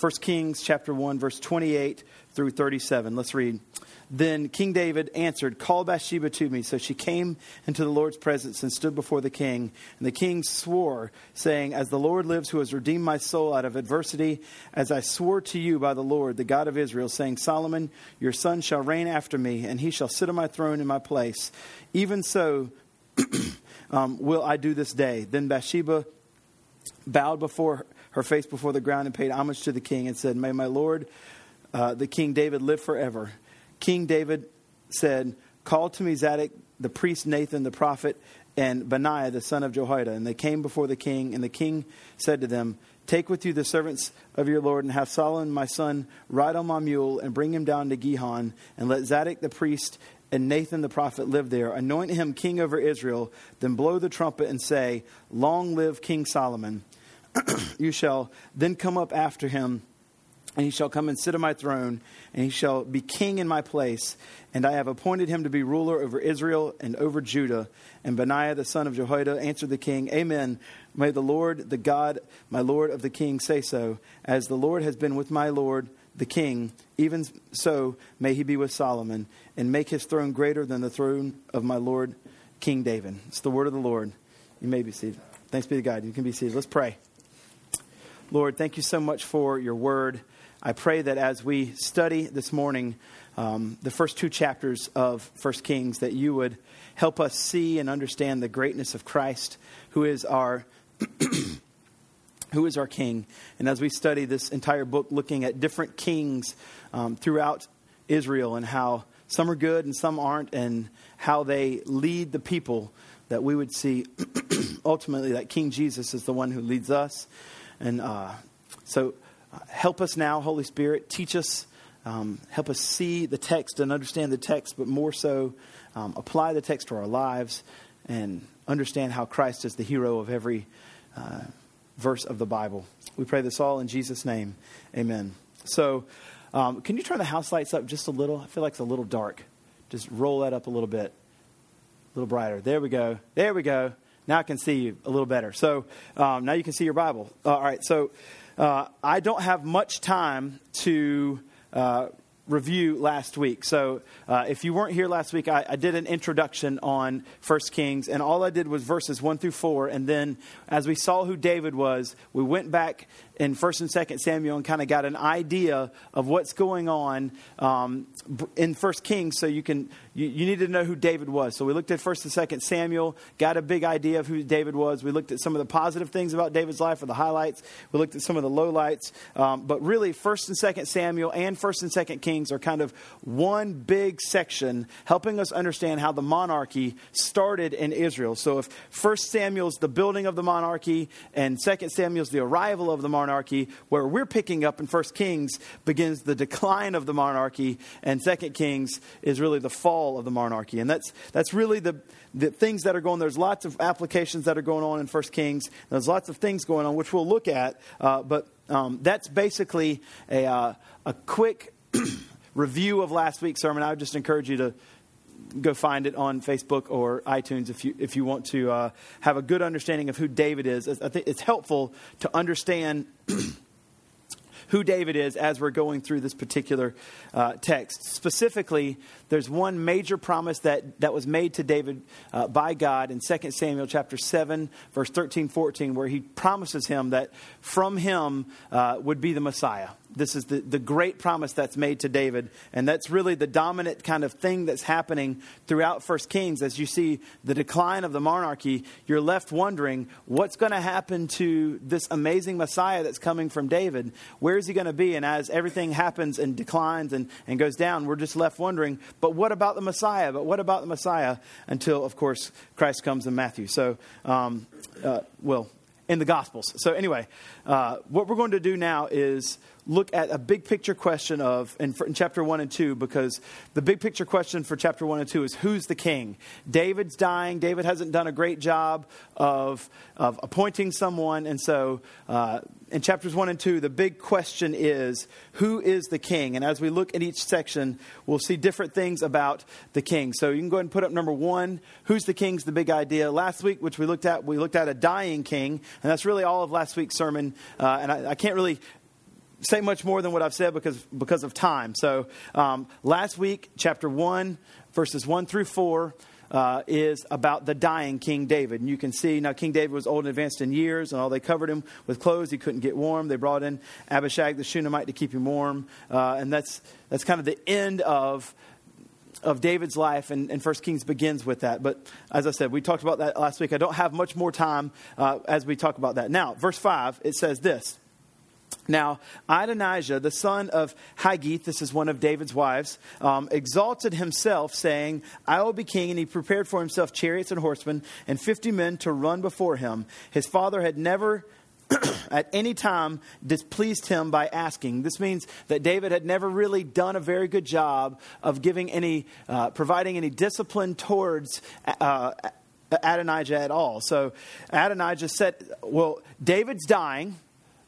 1 Kings chapter 1, verse 28 through 37. Let's read. Then King David answered, Call Bathsheba to me. So she came into the Lord's presence and stood before the king. And the king swore, saying, As the Lord lives, who has redeemed my soul out of adversity, as I swore to you by the Lord, the God of Israel, saying, Solomon, your son shall reign after me, and he shall sit on my throne in my place. Even so um, will I do this day. Then Bathsheba bowed before her face before the ground and paid homage to the king and said, May my Lord, uh, the King David, live forever. King David said, Call to me Zadok, the priest Nathan, the prophet, and Benaiah, the son of Jehoiada. And they came before the king, and the king said to them, Take with you the servants of your Lord, and have Solomon my son ride on my mule, and bring him down to Gihon, and let Zadok the priest and Nathan the prophet live there. Anoint him king over Israel, then blow the trumpet and say, Long live King Solomon. you shall then come up after him, and he shall come and sit on my throne, and he shall be king in my place. And I have appointed him to be ruler over Israel and over Judah. And Benaiah the son of Jehoiada answered the king, Amen. May the Lord, the God, my Lord of the king, say so. As the Lord has been with my Lord, the king, even so may he be with Solomon, and make his throne greater than the throne of my Lord, King David. It's the word of the Lord. You may be seated. Thanks be to God. You can be seated. Let's pray. Lord, thank you so much for your word. I pray that as we study this morning um, the first two chapters of First Kings, that you would help us see and understand the greatness of Christ, who is our who is our King. And as we study this entire book, looking at different kings um, throughout Israel and how some are good and some aren't, and how they lead the people, that we would see ultimately that King Jesus is the one who leads us and uh, so uh, help us now, Holy Spirit. Teach us, um, help us see the text and understand the text, but more so, um, apply the text to our lives and understand how Christ is the hero of every uh, verse of the Bible. We pray this all in Jesus' name. Amen. So, um, can you turn the house lights up just a little? I feel like it's a little dark. Just roll that up a little bit, a little brighter. There we go. There we go. Now I can see you a little better. So um, now you can see your Bible. Uh, all right. So uh, I don't have much time to uh, review last week. So uh, if you weren't here last week, I, I, did an introduction on First Kings, and all I did was verses 1 through 4. And then as we saw who David was, we went back in First and Second Samuel and kind of got an idea of what's going on um, in First Kings. So you can you, you need to know who David was. So we looked at First and Second Samuel, got a big idea of who David was. We looked at some of the positive things about David's life, or the highlights. We looked at some of the lowlights. Um, but really, First and Second Samuel and First and Second Kings are kind of one big section, helping us understand how the monarchy started in Israel. So if First Samuel's the building of the monarchy, and Second Samuel's the arrival of the monarchy monarchy, where we're picking up in First Kings begins the decline of the monarchy, and Second Kings is really the fall of the monarchy. And that's, that's really the, the things that are going There's lots of applications that are going on in First Kings. There's lots of things going on, which we'll look at. Uh, but um, that's basically a, uh, a quick review of last week's sermon. I would just encourage you to go find it on Facebook or iTunes if you if you want to uh, have a good understanding of who David is. I think it's helpful to understand. who David is as we're going through this particular uh, text. Specifically, there's one major promise that, that was made to David uh, by God in 2 Samuel chapter 7, verse 13, 14, where he promises him that from him uh, would be the Messiah. This is the, the great promise that's made to David. And that's really the dominant kind of thing that's happening throughout First Kings. As you see the decline of the monarchy, you're left wondering what's going to happen to this amazing Messiah that's coming from David? Where is he going to be? And as everything happens and declines and, and goes down, we're just left wondering, but what about the Messiah? But what about the Messiah? Until, of course, Christ comes in Matthew. So, um, uh, well, in the Gospels. So, anyway, uh, what we're going to do now is look at a big picture question of in, in, chapter 1 and 2 because the big picture question for chapter 1 and 2 is who's the king? David's dying. David hasn't done a great job of, of appointing someone. And so uh, in chapters 1 and 2 the big question is who is the king? And as we look at each section we'll see different things about the king. So you can go ahead and put up number one who's the king's the big idea? Last week which we looked at we looked at a dying king. And that's really all of last week's sermon. Uh, and I, I can't really say much more than what I've said because, because of time. So, um, last week, chapter 1, verses 1 through 4. Uh, is about the dying King David. And you can see now King David was old and advanced in years, and all they covered him with clothes. He couldn't get warm. They brought in Abishag the Shunammite to keep him warm. Uh, and that's, that's kind of the end of of David's life, and, and First Kings begins with that. But as I said, we talked about that last week. I don't have much more time uh, as we talk about that. Now, verse 5, it says this. Now, Adonijah, the son of Haggith, this is one of David's wives, um, exalted himself, saying, I will be king. And he prepared for himself chariots and horsemen and fifty men to run before him. His father had never at any time displeased him by asking. This means that David had never really done a very good job of giving any, uh, providing any discipline towards uh, Adonijah at all. So Adonijah said, Well, David's dying.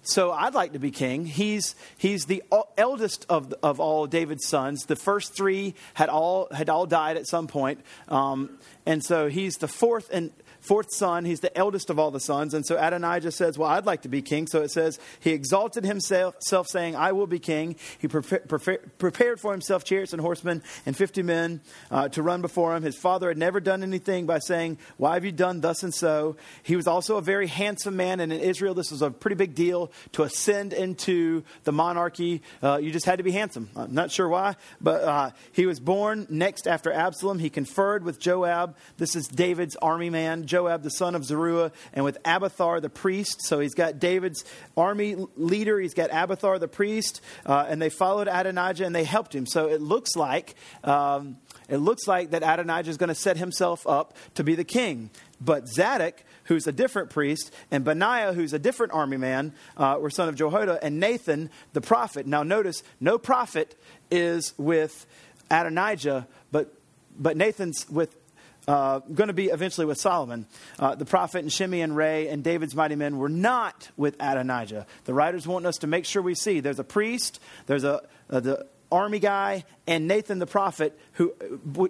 So I'd like to be king. He's, he's the eldest of, of all David's sons. The first three had all, had all died at some point. Um, and so he's the fourth and fourth son. He's the eldest of all the sons. And so Adonijah says, Well, I'd like to be king. So it says, He exalted himself, saying, I will be king. He prepared for himself chariots and horsemen and 50 men uh, to run before him. His father had never done anything by saying, Why have you done thus and so? He was also a very handsome man. And in Israel, this was a pretty big deal to ascend into the monarchy. Uh, you just had to be handsome. I'm not sure why, but uh, he was born next after Absalom. He conferred with Joab. This is David's army man. Joab the son of Zeruiah, and with Abiathar the priest. So he's got David's army leader, he's got Abiathar the priest, uh, and they followed Adonijah and they helped him. So it looks like. Um, it looks like that Adonijah is going to set himself up to be the king. But Zadok, who's a different priest, and Benaiah, who's a different army man, uh, were son of Jehoiada, and Nathan, the prophet. Now, notice, no prophet is with Adonijah, but, but Nathan's with uh, going to be eventually with Solomon. Uh, the prophet and Shimei and Rei and David's mighty men were not with Adonijah. The writers want us to make sure we see there's a priest, there's a, uh, the army guy, and Nathan the prophet, who,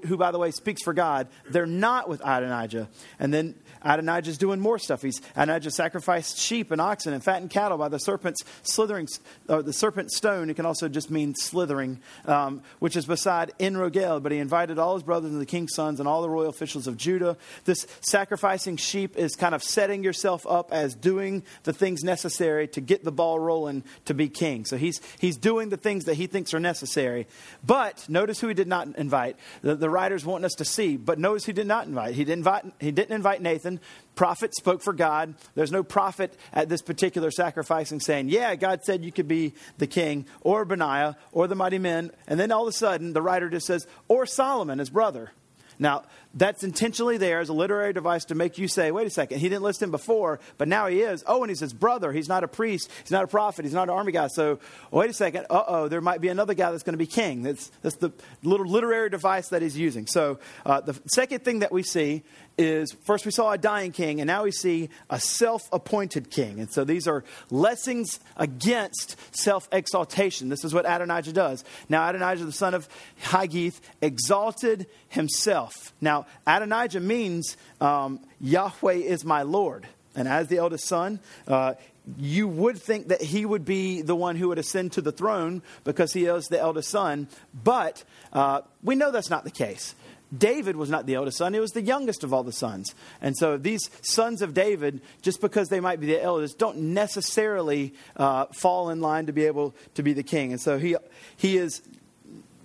who by the way speaks for God. They're not with Adonijah. And then Adonijah's doing more stuff. He's Adonijah sacrificed sheep and oxen and fattened cattle by the serpent's slithering, or the serpent stone. It can also just mean slithering, um, which is beside En Rogel. But he invited all his brothers and the king's sons and all the royal officials of Judah. This sacrificing sheep is kind of setting yourself up as doing the things necessary to get the ball rolling to be king. So he's he's doing the things that he thinks are necessary. But notice who he did not invite. The, the writers want us to see. But notice who did not invite. He didn't invite. He didn't invite Nathan. Prophet spoke for God. There's no prophet at this particular sacrificing saying, Yeah, God said you could be the king, or Benaiah, or the mighty men. And then all of a sudden, the writer just says, Or Solomon, his brother. Now, that's intentionally there as a literary device to make you say, wait a second, he didn't list him before, but now he is. Oh, and he's his brother. He's not a priest. He's not a prophet. He's not an army guy. So, wait a second. Uh oh, there might be another guy that's going to be king. That's, that's the little literary device that he's using. So, uh, the second thing that we see is first we saw a dying king, and now we see a self appointed king. And so these are lessons against self exaltation. This is what Adonijah does. Now, Adonijah, the son of Haggith, exalted himself. Now, Adonijah means um, Yahweh is my Lord. And as the eldest son, uh, you would think that he would be the one who would ascend to the throne because he is the eldest son, but uh, we know that's not the case. David was not the eldest son, he was the youngest of all the sons. And so these sons of David, just because they might be the eldest, don't necessarily uh, fall in line to be able to be the king. And so he, he is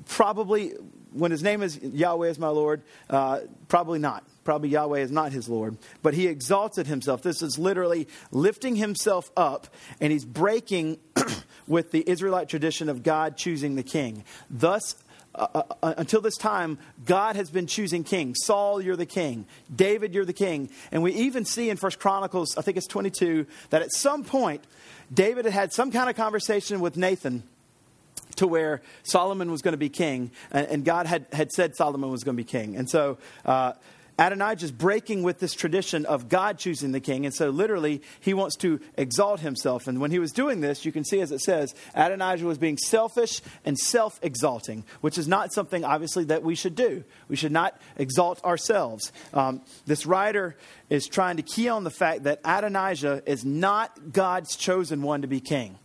probably, when his name is Yahweh is my Lord, uh, probably not. Probably Yahweh is not his Lord. But he exalted himself. This is literally lifting himself up, and he's breaking with the Israelite tradition of God choosing the king. Thus, uh, uh, uh, until this time, God has been choosing kings. Saul, you're the king. David, you're the king. And we even see in First Chronicles, I think it's 22, that at some point, David had had some kind of conversation with Nathan to where Solomon was going to be king, and God had, had said Solomon was going to be king. And so uh, Adonijah is breaking with this tradition of God choosing the king. And so, literally, he wants to exalt himself. And when he was doing this, you can see, as it says, Adonijah was being selfish and self exalting, which is not something, obviously, that we should do. We should not exalt ourselves. Um, this writer is trying to key on the fact that Adonijah is not God's chosen one to be king.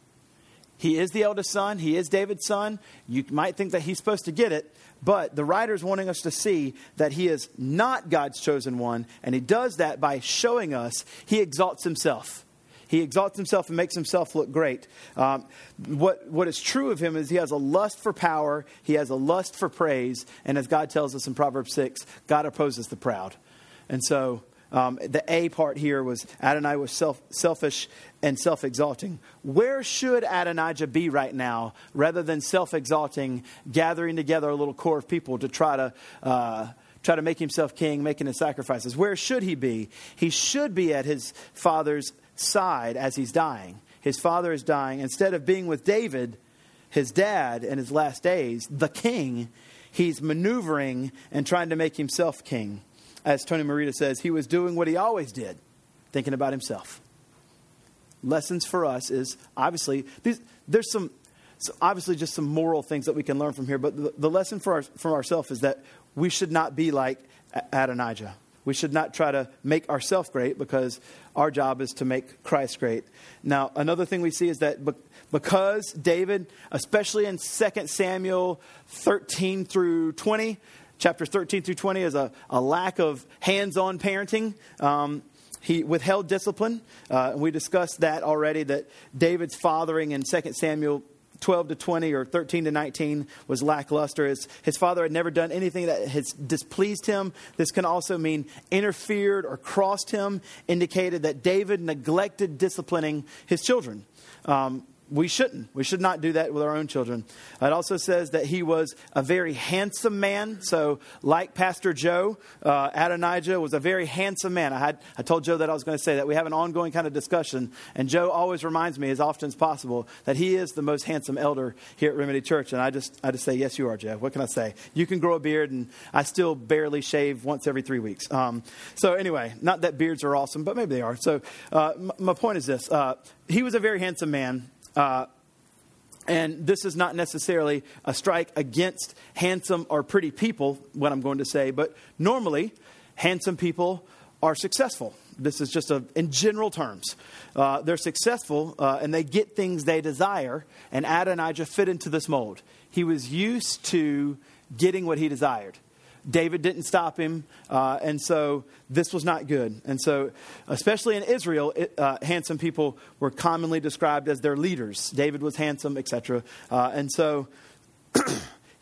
He is the eldest son, he is David's son. You might think that he's supposed to get it, but the writer is wanting us to see that he is not God's chosen one, and he does that by showing us he exalts himself. He exalts himself and makes himself look great. Um, what, what is true of him is he has a lust for power, he has a lust for praise, and as God tells us in Proverbs 6, God opposes the proud. And so um, the A part here was Adonai was self, selfish and self exalting. Where should Adonijah be right now rather than self exalting, gathering together a little core of people to try to. Uh, try to make himself king, making his sacrifices. Where should he be? He should be at his father's side as he's dying. His father is dying. Instead of being with David, his dad, in his last days, the king, he's maneuvering and trying to make himself king as Tony Merida says, he was doing what he always did, thinking about himself. Lessons for us is obviously, these, there's some, so obviously just some moral things that we can learn from here, but the, the lesson for our, from ourselves is that we should not be like Adonijah. We should not try to make ourselves great because our job is to make Christ great. Now, another thing we see is that because David, especially in 2 Samuel 13 through 20, chapters 13 through 20 is a, a lack of hands on parenting. Um, he withheld discipline. Uh, and we discussed that already, that David's fathering in 2 Samuel 12 to 20 or 13 to 19 was lackluster. His, his father had never done anything that has displeased him. This can also mean interfered or crossed him, indicated that David neglected disciplining his children. Um, we shouldn't. We should not do that with our own children. It also says that he was a very handsome man. So, like Pastor Joe, uh, Adonijah was a very handsome man. I, had, I told Joe that I was going to say that. We have an ongoing kind of discussion, and Joe always reminds me, as often as possible, that he is the most handsome elder here at Remedy Church. And I just, I just say, Yes, you are, Joe. What can I say? You can grow a beard, and I still barely shave once every three weeks. Um, so, anyway, not that beards are awesome, but maybe they are. So, uh, m- my point is this uh, he was a very handsome man. Uh, and this is not necessarily a strike against handsome or pretty people, what I'm going to say, but normally, handsome people are successful. This is just a, in general terms. Uh, they're successful uh, and they get things they desire, and Adonijah fit into this mold. He was used to getting what he desired. David didn't stop him, uh, and so this was not good. And so, especially in Israel, it, uh, handsome people were commonly described as their leaders. David was handsome, etc. Uh, and so,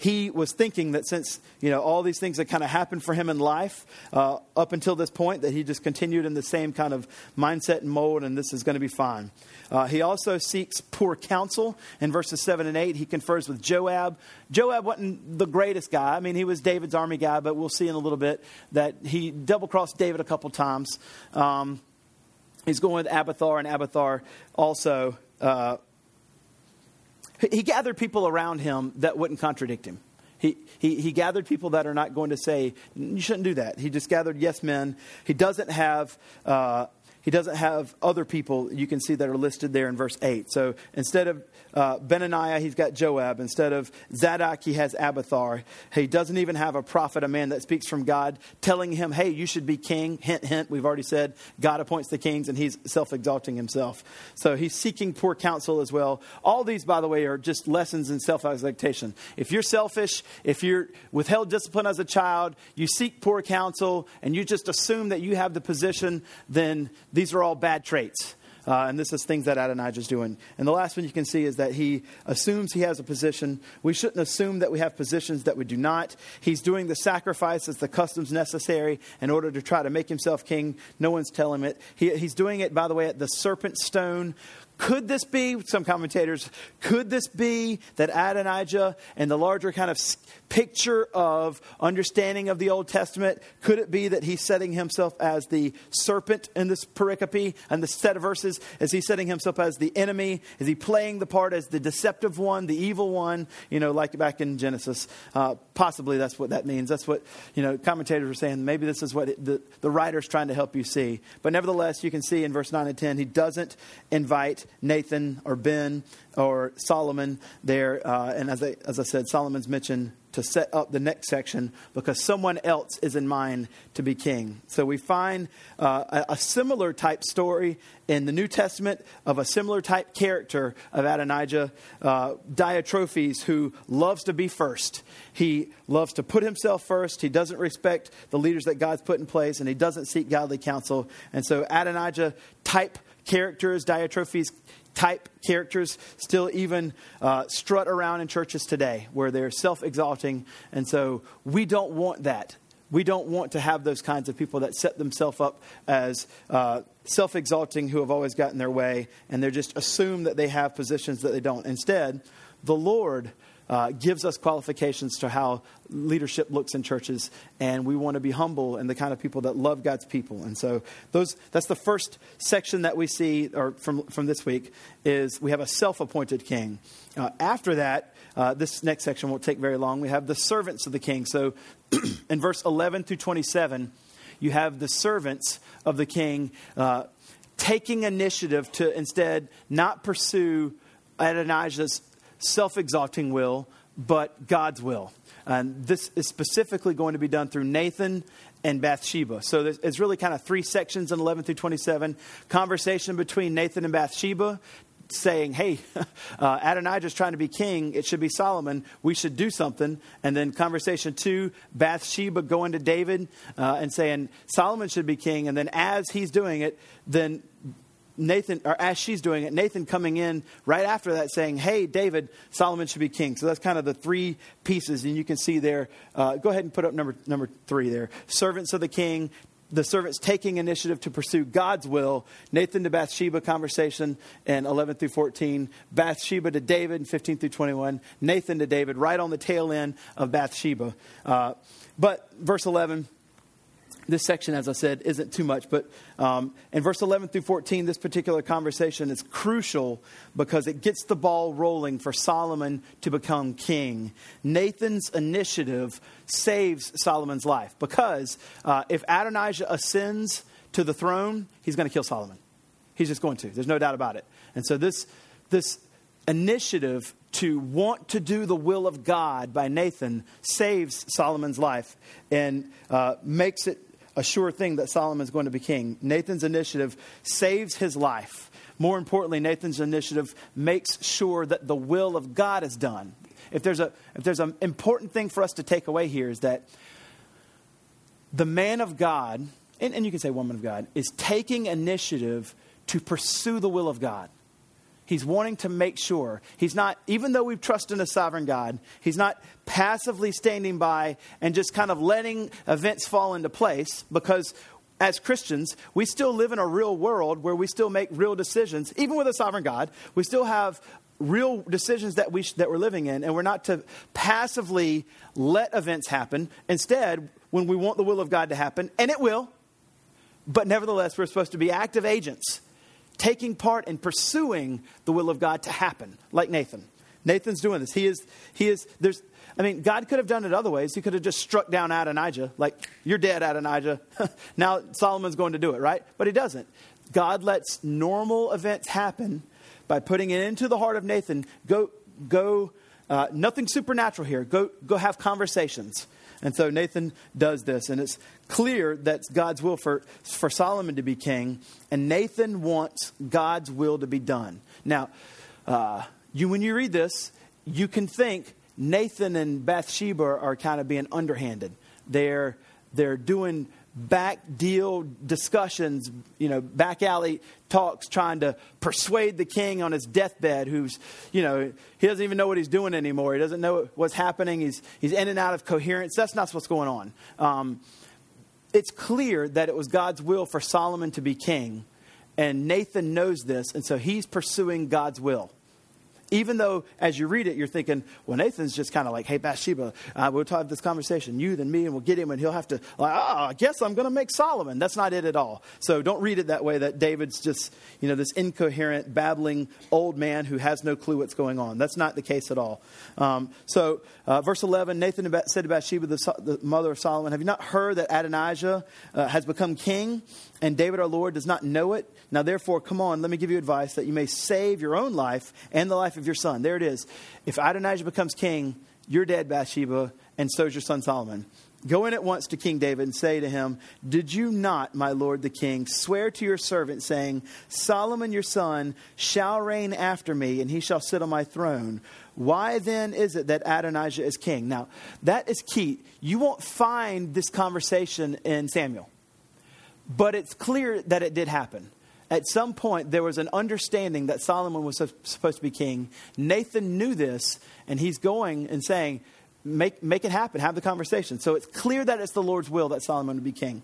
he was thinking that since you know all these things that kind of happened for him in life uh, up until this point, that he just continued in the same kind of mindset and mold, and this is going to be fine. Uh, he also seeks poor counsel in verses seven and eight. He confers with Joab. Joab wasn't the greatest guy. I mean, he was David's army guy, but we'll see in a little bit that he double crossed David a couple times. Um, he's going with Abiathar, and Abiathar also. Uh, he gathered people around him that wouldn't contradict him. He, he, he gathered people that are not going to say, you shouldn't do that. He just gathered yes men. He doesn't have uh, he doesn't have other people you can see that are listed there in verse 8. So instead of uh, Benaniah, he's got Joab. Instead of Zadok, he has Abiathar. He doesn't even have a prophet, a man that speaks from God, telling him, hey, you should be king. Hint, hint, we've already said God appoints the kings, and he's self exalting himself. So he's seeking poor counsel as well. All these, by the way, are just lessons in self exaltation. If you're selfish, if you're withheld discipline as a child, you seek poor counsel, and you just assume that you have the position, then these are all bad traits. Uh, and this is things that Adonijah is doing. And the last one you can see is that he assumes he has a position. We shouldn't assume that we have positions that we do not. He's doing the sacrifices, the customs necessary in order to try to make himself king. No one's telling him it. He, he's doing it, by the way, at the serpent stone could this be, some commentators, could this be that Adonijah and the larger kind of picture of understanding of the Old Testament, could it be that he's setting himself as the serpent in this pericope and the set of verses? Is he setting himself as the enemy? Is he playing the part as the deceptive one, the evil one, you know, like back in Genesis? Uh, possibly that's what that means. That's what, you know, commentators are saying. Maybe this is what it, the, the writer's trying to help you see. But nevertheless, you can see in verse 9 and 10, he doesn't invite Nathan or Ben or Solomon there. Uh, and as I, as I said, Solomon's mentioned to set up the next section because someone else is in mind to be king. So we find uh, a, a, similar type story in the New Testament of a similar type character of Adonijah, uh, who loves to be first. He loves to put himself first. He doesn't respect the leaders that God's put in place, and he doesn't seek godly counsel. And so Adonijah type characters, Diotrephes type characters still even uh, strut around in churches today where they're self exalting. And so we don't want that. We don't want to have those kinds of people that set themselves up as uh, self exalting who have always gotten their way and they're just assume that they have positions that they don't. Instead, the Lord uh, gives us qualifications to how leadership looks in churches, and we want to be humble and the kind of people that love God's people. And so, those that's the first section that we see, or from from this week, is we have a self-appointed king. Uh, after that, uh, this next section won't take very long. We have the servants of the king. So, in verse 11 through 27, you have the servants of the king uh, taking initiative to instead not pursue Adonijah's self exalting will, but God's will. And this is specifically going to be done through Nathan and Bathsheba. So it's really kind of three sections in 11 through 27. Conversation between Nathan and Bathsheba, saying, hey, uh, Adonijah's trying to be king. It should be Solomon. We should do something. And then conversation two, Bathsheba going to David uh, and saying, Solomon should be king. And then as he's doing it, then Nathan, or as she's doing it, Nathan coming in right after that saying, Hey, David, Solomon should be king. So that's kind of the three pieces. And you can see there, uh, go ahead and put up number, number three there. Servants of the king, the servants taking initiative to pursue God's will. Nathan to Bathsheba conversation in 11 through 14. Bathsheba to David in 15 through 21. Nathan to David right on the tail end of Bathsheba. Uh, but verse 11 this section, as I said, isn't too much, but um, in verse 11 through 14, this particular conversation is crucial because it gets the ball rolling for Solomon to become king. Nathan's initiative saves Solomon's life because uh, if Adonijah ascends to the throne, he's going to kill Solomon. He's just going to. There's no doubt about it. And so this, this initiative to want to do the will of God by Nathan saves Solomon's life and uh, makes it a sure thing that Solomon is going to be king. Nathan's initiative saves his life. More importantly, Nathan's initiative makes sure that the will of God is done. If there's, a, if there's an important thing for us to take away here is that the man of God, and, and you can say woman of God, is taking initiative to pursue the will of God. He's wanting to make sure. He's not, even though we've trusted in a sovereign God, he's not passively standing by and just kind of letting events fall into place because as Christians, we still live in a real world where we still make real decisions, even with a sovereign God. We still have real decisions that, we, that we're living in, and we're not to passively let events happen. Instead, when we want the will of God to happen, and it will, but nevertheless, we're supposed to be active agents taking part in pursuing the will of God to happen, like Nathan. Nathan's doing this. He is, he is, there's, I mean, God could have done it other ways. He could have just struck down Adonijah, like, you're dead, Adonijah. now Solomon's going to do it, right? But he doesn't. God lets normal events happen by putting it into the heart of Nathan. Go, go, uh, nothing supernatural here. Go, go have conversations. And so Nathan does this, and it's clear that God's will for, for Solomon to be king, and Nathan wants God's will to be done. Now, uh, you, when you read this, you can think Nathan and Bathsheba are kind of being underhanded. They're, they're doing back deal discussions, you know, back alley talks trying to persuade the king on his deathbed who's, you know, he doesn't even know what he's doing anymore. He doesn't know what's happening. He's, he's in and out of coherence. That's not what's going on. Um, it's clear that it was God's will for Solomon to be king, and Nathan knows this, and so he's pursuing God's will. Even though as you read it, you're thinking, well, Nathan's just kind of like, hey, Bathsheba, uh, we'll have this conversation, you and me, and we'll get him, and he'll have to, like, oh, I guess I'm going to make Solomon. That's not it at all. So don't read it that way that David's just, you know, this incoherent, babbling old man who has no clue what's going on. That's not the case at all. Um, so, uh, verse 11 Nathan said to Bathsheba, the, the, mother of Solomon, Have you not heard that Adonijah uh, has become king, and David our Lord does not know it? Now, therefore, come on, let me give you advice that you may save your own life and the life of your son. There it is. If Adonijah becomes king, you're dead, Bathsheba, and so is your son Solomon. Go in at once to King David and say to him, Did you not, my lord the king, swear to your servant, saying, Solomon your son shall reign after me, and he shall sit on my throne? Why then is it that Adonijah is king? Now, that is key. You won't find this conversation in Samuel, but it's clear that it did happen at some point there was an understanding that Solomon was supposed to be king. Nathan knew this, and he's going and saying, make, make it happen, have the conversation. So it's clear that it's the Lord's will that Solomon would be king.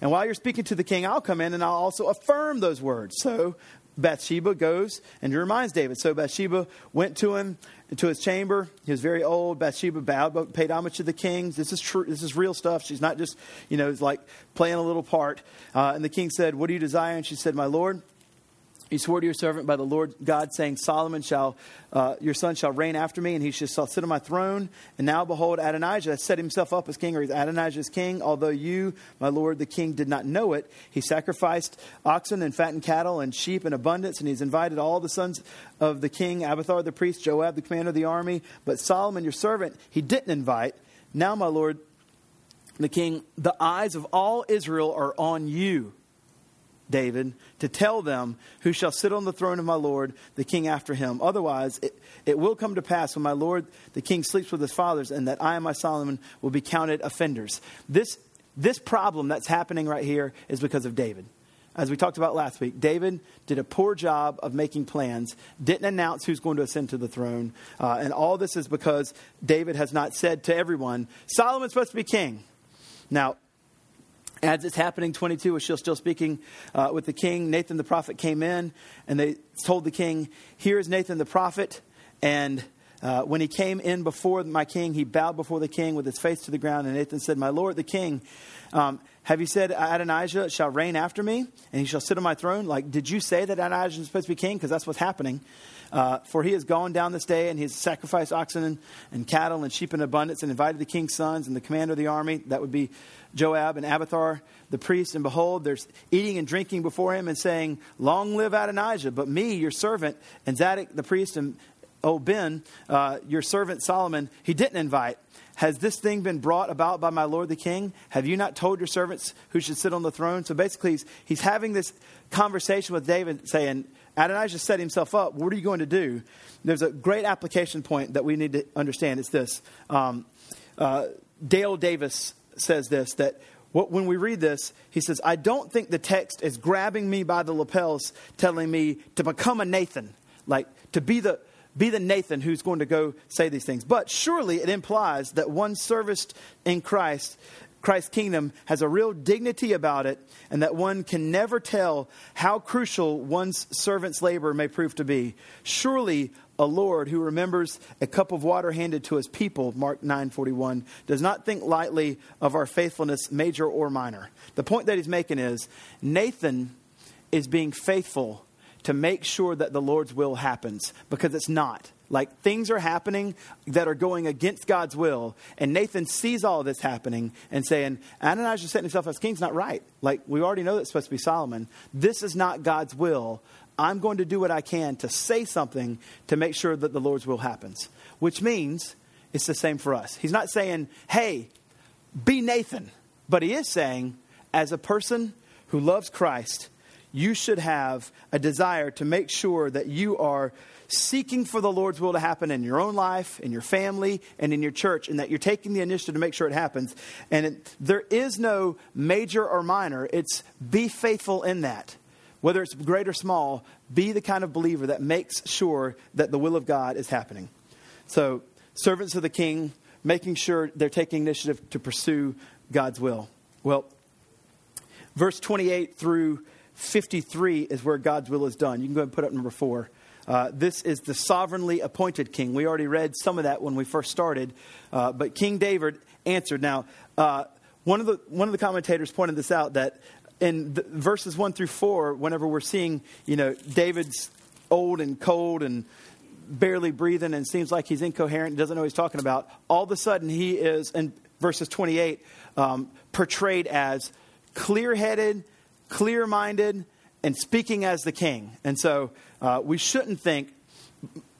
And while you're speaking to the king, I'll come in and I'll also affirm those words. So Bathsheba goes and reminds David. So Bathsheba went to him into his chamber. He was very old. Bathsheba bowed, paid homage to the king. This is true. This is real stuff. She's not just, you know, it's like playing a little part. Uh, and the king said, "What do you desire?" And she said, "My lord." He swore to your servant by the Lord God, saying, Solomon shall, uh, your son shall reign after me, and he shall sit on my throne. And now behold, Adonijah set himself up as king, or Adonijah is king. Although you, my lord the king, did not know it, he sacrificed oxen and fattened cattle and sheep in abundance, and he's invited all the sons of the king, Abiathar the priest, Joab the commander of the army. But Solomon, your servant, he didn't invite. Now, my lord the king, the eyes of all Israel are on you David, to tell them who shall sit on the throne of my Lord, the king after him. Otherwise, it, it will come to pass when my Lord, the king, sleeps with his fathers, and that I and my Solomon will be counted offenders. This, this problem that's happening right here is because of David. As we talked about last week, David did a poor job of making plans, didn't announce who's going to ascend to the throne. Uh, and all this is because David has not said to everyone, Solomon's supposed to be king. Now, as it's happening, 22, as she's still speaking uh, with the king, Nathan the prophet came in and they told the king, Here is Nathan the prophet. And uh, when he came in before my king, he bowed before the king with his face to the ground. And Nathan said, My lord, the king, um, have you said Adonijah shall reign after me and he shall sit on my throne? Like, did you say that Adonijah is supposed to be king? Because that's what's happening. Uh, for he has gone down this day and he has sacrificed oxen and, and, cattle and sheep in abundance and invited the king's sons and the commander of the army. That would be Joab and Abiathar the priest. And behold, there's eating and drinking before him and saying, Long live Adonijah. But me, your servant, and Zadok the priest, and oh, Ben, uh, your servant Solomon, he didn't invite. Has this thing been brought about by my lord the king? Have you not told your servants who should sit on the throne? So basically, he's, he's having this conversation with David saying, Adonijah set himself up. What are you going to do? There's a great application point that we need to understand. It's this. Um, uh, Dale Davis says this that when we read this, he says, I don't think the text is grabbing me by the lapels, telling me to become a Nathan, like to be the, be the Nathan who's going to go say these things. But surely it implies that one serviced in Christ Christ's kingdom has a real dignity about it, and that one can never tell how crucial one's servant's labor may prove to be. Surely a Lord who remembers a cup of water handed to his people, Mark 9:41, does not think lightly of our faithfulness, major or minor. The point that he's making is Nathan is being faithful to make sure that the Lord's will happens because it's not. Like things are happening that are going against God's will. And Nathan sees all this happening and saying, Adonijah setting himself as king's not right. Like we already know that's supposed to be Solomon. This is not God's will. I'm going to do what I can to say something to make sure that the Lord's will happens. Which means it's the same for us. He's not saying, hey, be Nathan. But he is saying, as a person who loves Christ, you should have a desire to make sure that you are seeking for the Lord's will to happen in your own life, in your family, and in your church, and that you're taking the initiative to make sure it happens. And it, there is no major or minor, it's be faithful in that. Whether it's great or small, be the kind of believer that makes sure that the will of God is happening. So, servants of the king, making sure they're taking initiative to pursue God's will. Well, verse 28 through 53 is where God's will is done. You can go and put up number four. Uh, this is the sovereignly appointed king. We already read some of that when we first started, uh, but King David answered. Now, uh, one of the one of the commentators pointed this out that in verses one through four, whenever we're seeing, you know, David's old and cold and barely breathing and seems like he's incoherent and doesn't know what he's talking about, all of a sudden he is in verses 28 um, portrayed as clear headed, clear minded, and speaking as the king. And so uh, we shouldn't think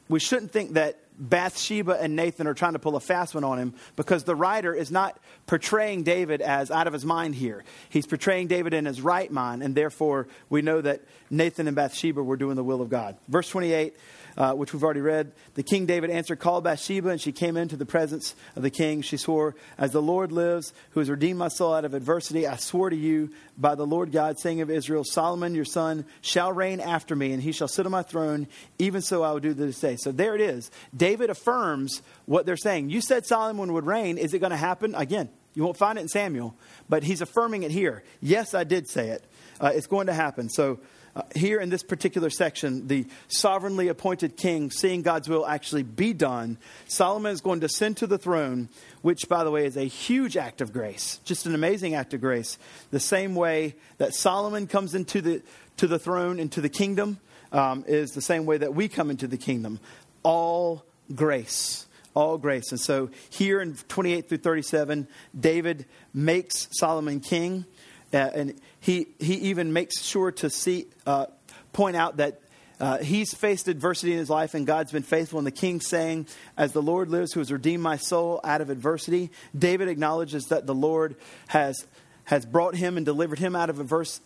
we shouldn't think that Bathsheba and Nathan are trying to pull a fast one on him because the writer is not portraying David as out of his mind here. He's portraying David in his right mind, and therefore we know that Nathan and Bathsheba were doing the will of God. Verse 28 uh, which we've already read. The king David answered, called Bathsheba, and she came into the presence of the king. She swore, As the Lord lives, who has redeemed my soul out of adversity, I swore to you by the Lord God, saying of Israel, Solomon your son shall reign after me, and he shall sit on my throne. Even so I will do this day. So there it is. David affirms what they're saying. You said Solomon would reign. Is it going to happen? Again, you won't find it in Samuel, but he's affirming it here. Yes, I did say it. Uh, it's going to happen. So uh, here in this particular section, the sovereignly appointed king, seeing God's will actually be done, Solomon is going to ascend to the throne, which, by the way, is a huge act of grace, just an amazing act of grace. The same way that Solomon comes into the, to the throne, into the kingdom, um, is the same way that we come into the kingdom. All grace all grace. And so here in 28 through 37, David makes Solomon king. Uh, and he, he even makes sure to see, uh, point out that uh, he's faced adversity in his life, and God's been faithful. And the king saying, As the Lord lives, who has redeemed my soul out of adversity, David acknowledges that the Lord has, has brought him and delivered him out of adverse,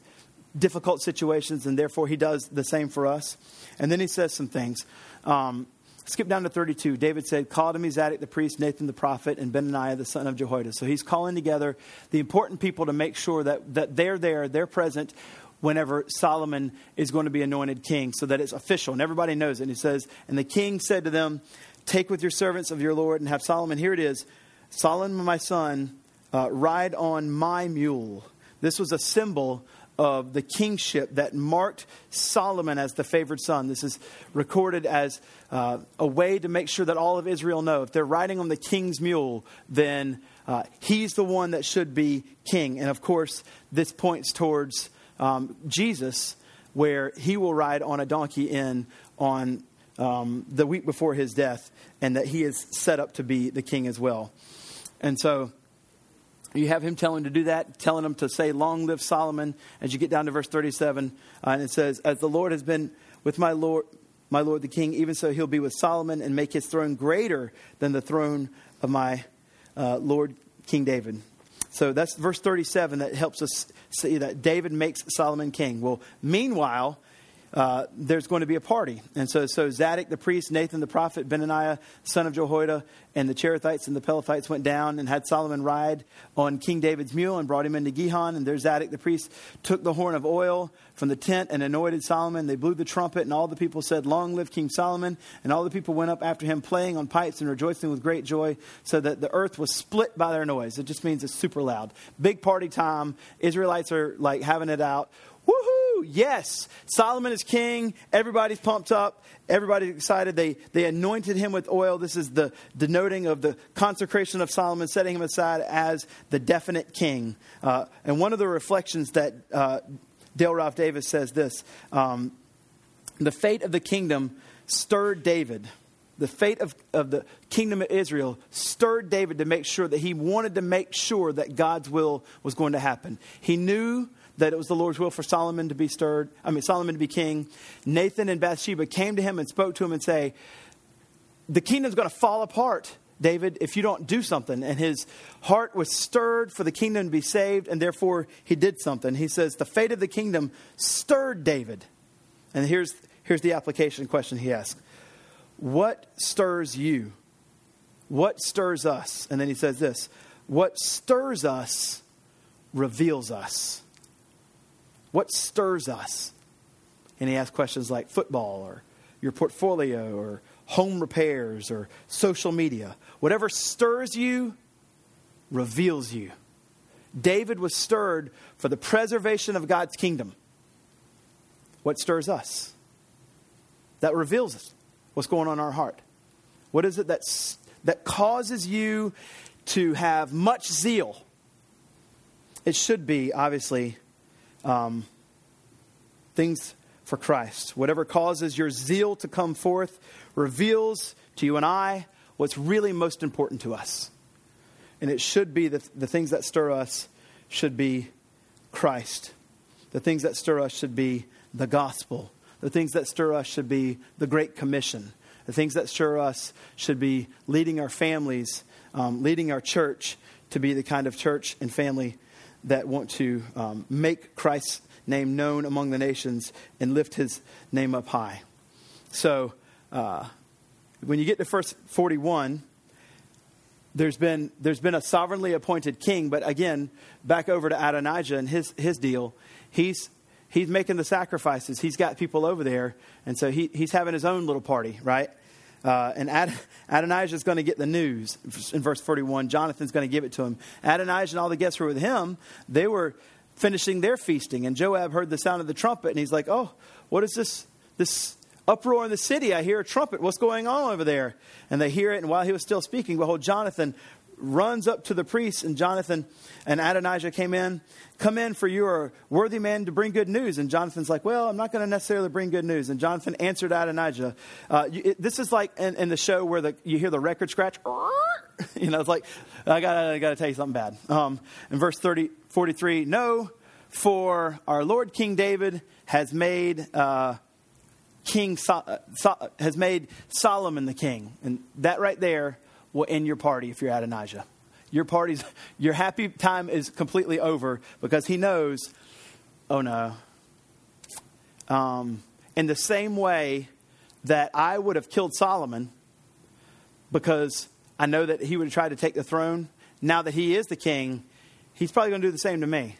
difficult situations, and therefore he does the same for us. And then he says some things. Um, Skip down to 32. David said, Call to me Zadok the priest, Nathan the prophet, and Benaniah the son of Jehoiada. So he's calling together the important people to make sure that, that they're there, they're present whenever Solomon is going to be anointed king, so that it's official and everybody knows it. And he says, And the king said to them, Take with your servants of your Lord and have Solomon, here it is, Solomon, my son, uh, ride on my mule. This was a symbol of the kingship that marked Solomon as the favored son. This is recorded as uh, a way to make sure that all of Israel know if they're riding on the king's mule, then uh, he's the one that should be king. And of course, this points towards um, Jesus, where he will ride on a donkey in on um, the week before his death, and that he is set up to be the king as well. And so you have him telling to do that, telling him to say, Long live Solomon, as you get down to verse 37. Uh, and it says, As the Lord has been with my Lord, my Lord the king, even so he'll be with Solomon and make his throne greater than the throne of my uh, Lord King David. So that's verse 37 that helps us see that David makes Solomon king. Well, meanwhile, uh, there's going to be a party. And so, so Zadok the priest, Nathan the prophet, Benaniah, son of Jehoiada, and the Cherethites and the Pelethites went down and had Solomon ride on King David's mule and brought him into Gihon. And there Zadok the priest took the horn of oil from the tent and anointed Solomon. They blew the trumpet, and all the people said, Long live King Solomon. And all the people went up after him, playing on pipes and rejoicing with great joy, so that the earth was split by their noise. It just means it's super loud. Big party time. Israelites are like having it out. Woohoo! Yes, Solomon is king. Everybody's pumped up. Everybody's excited. They, they anointed him with oil. This is the denoting of the consecration of Solomon, setting him aside as the definite king. Uh, and one of the reflections that uh, Dale Ralph Davis says this um, the fate of the kingdom stirred David. The fate of, of the kingdom of Israel stirred David to make sure that he wanted to make sure that God's will was going to happen. He knew that it was the Lord's will for Solomon to be stirred, I mean, Solomon to be king. Nathan and Bathsheba came to him and spoke to him and say, The kingdom's going to fall apart, David, if you don't do something. And his heart was stirred for the kingdom to be saved, and therefore he did something. He says, The fate of the kingdom stirred David. And here's, here's the application question he asked What stirs you? What stirs us? And then he says this What stirs us reveals us. What stirs us? And he asks questions like football or your portfolio or home repairs or social media. Whatever stirs you reveals you. David was stirred for the preservation of God's kingdom. What stirs us? that reveals us what's going on in our heart? What is it that's, that causes you to have much zeal? It should be, obviously, um, things for Christ. Whatever causes your zeal to come forth reveals to you and I what's really most important to us. And it should be the, the things that stir us should be Christ. The things that stir us should be the gospel. The things that stir us should be the Great Commission. The things that stir us should be leading our families, um, leading our church to be the kind of church and family that want to um, make Christ's name known among the nations and lift his name up high. So, uh, when you get to verse 41, there's been, there's been a sovereignly appointed king, but again, back over to Adonijah and his, his deal. He's, he's making the sacrifices. He's got people over there, and so he, he's having his own little party, right? Uh, and Ad, Adonijah is going to get the news in verse 41. Jonathan's going to give it to him. Adonijah and all the guests were with him, they were finishing their feasting. And Joab heard the sound of the trumpet, and he's like, Oh, what is this, this uproar in the city? I hear a trumpet. What's going on over there? And they hear it, and while he was still speaking, behold, Jonathan runs up to the priests, and Jonathan and Adonijah came in. Come in, for you are worthy man to bring good news. And Jonathan's like, Well, I'm not going to necessarily bring good news. And Jonathan answered Adonijah. Uh, it, this is like in, in, the show where the, you hear the record scratch. you know, it's like, I got I to tell you something bad. Um, in verse 30, 43, no, for our Lord King David has made. Uh, King so- so- has made Solomon the king, and that right there will end your party if you're Adonijah. Your party's, your happy time is completely over because he knows, oh no. Um, in the same way that I would have killed Solomon because I know that he would have tried to take the throne, now that he is the king, he's probably going to do the same to me.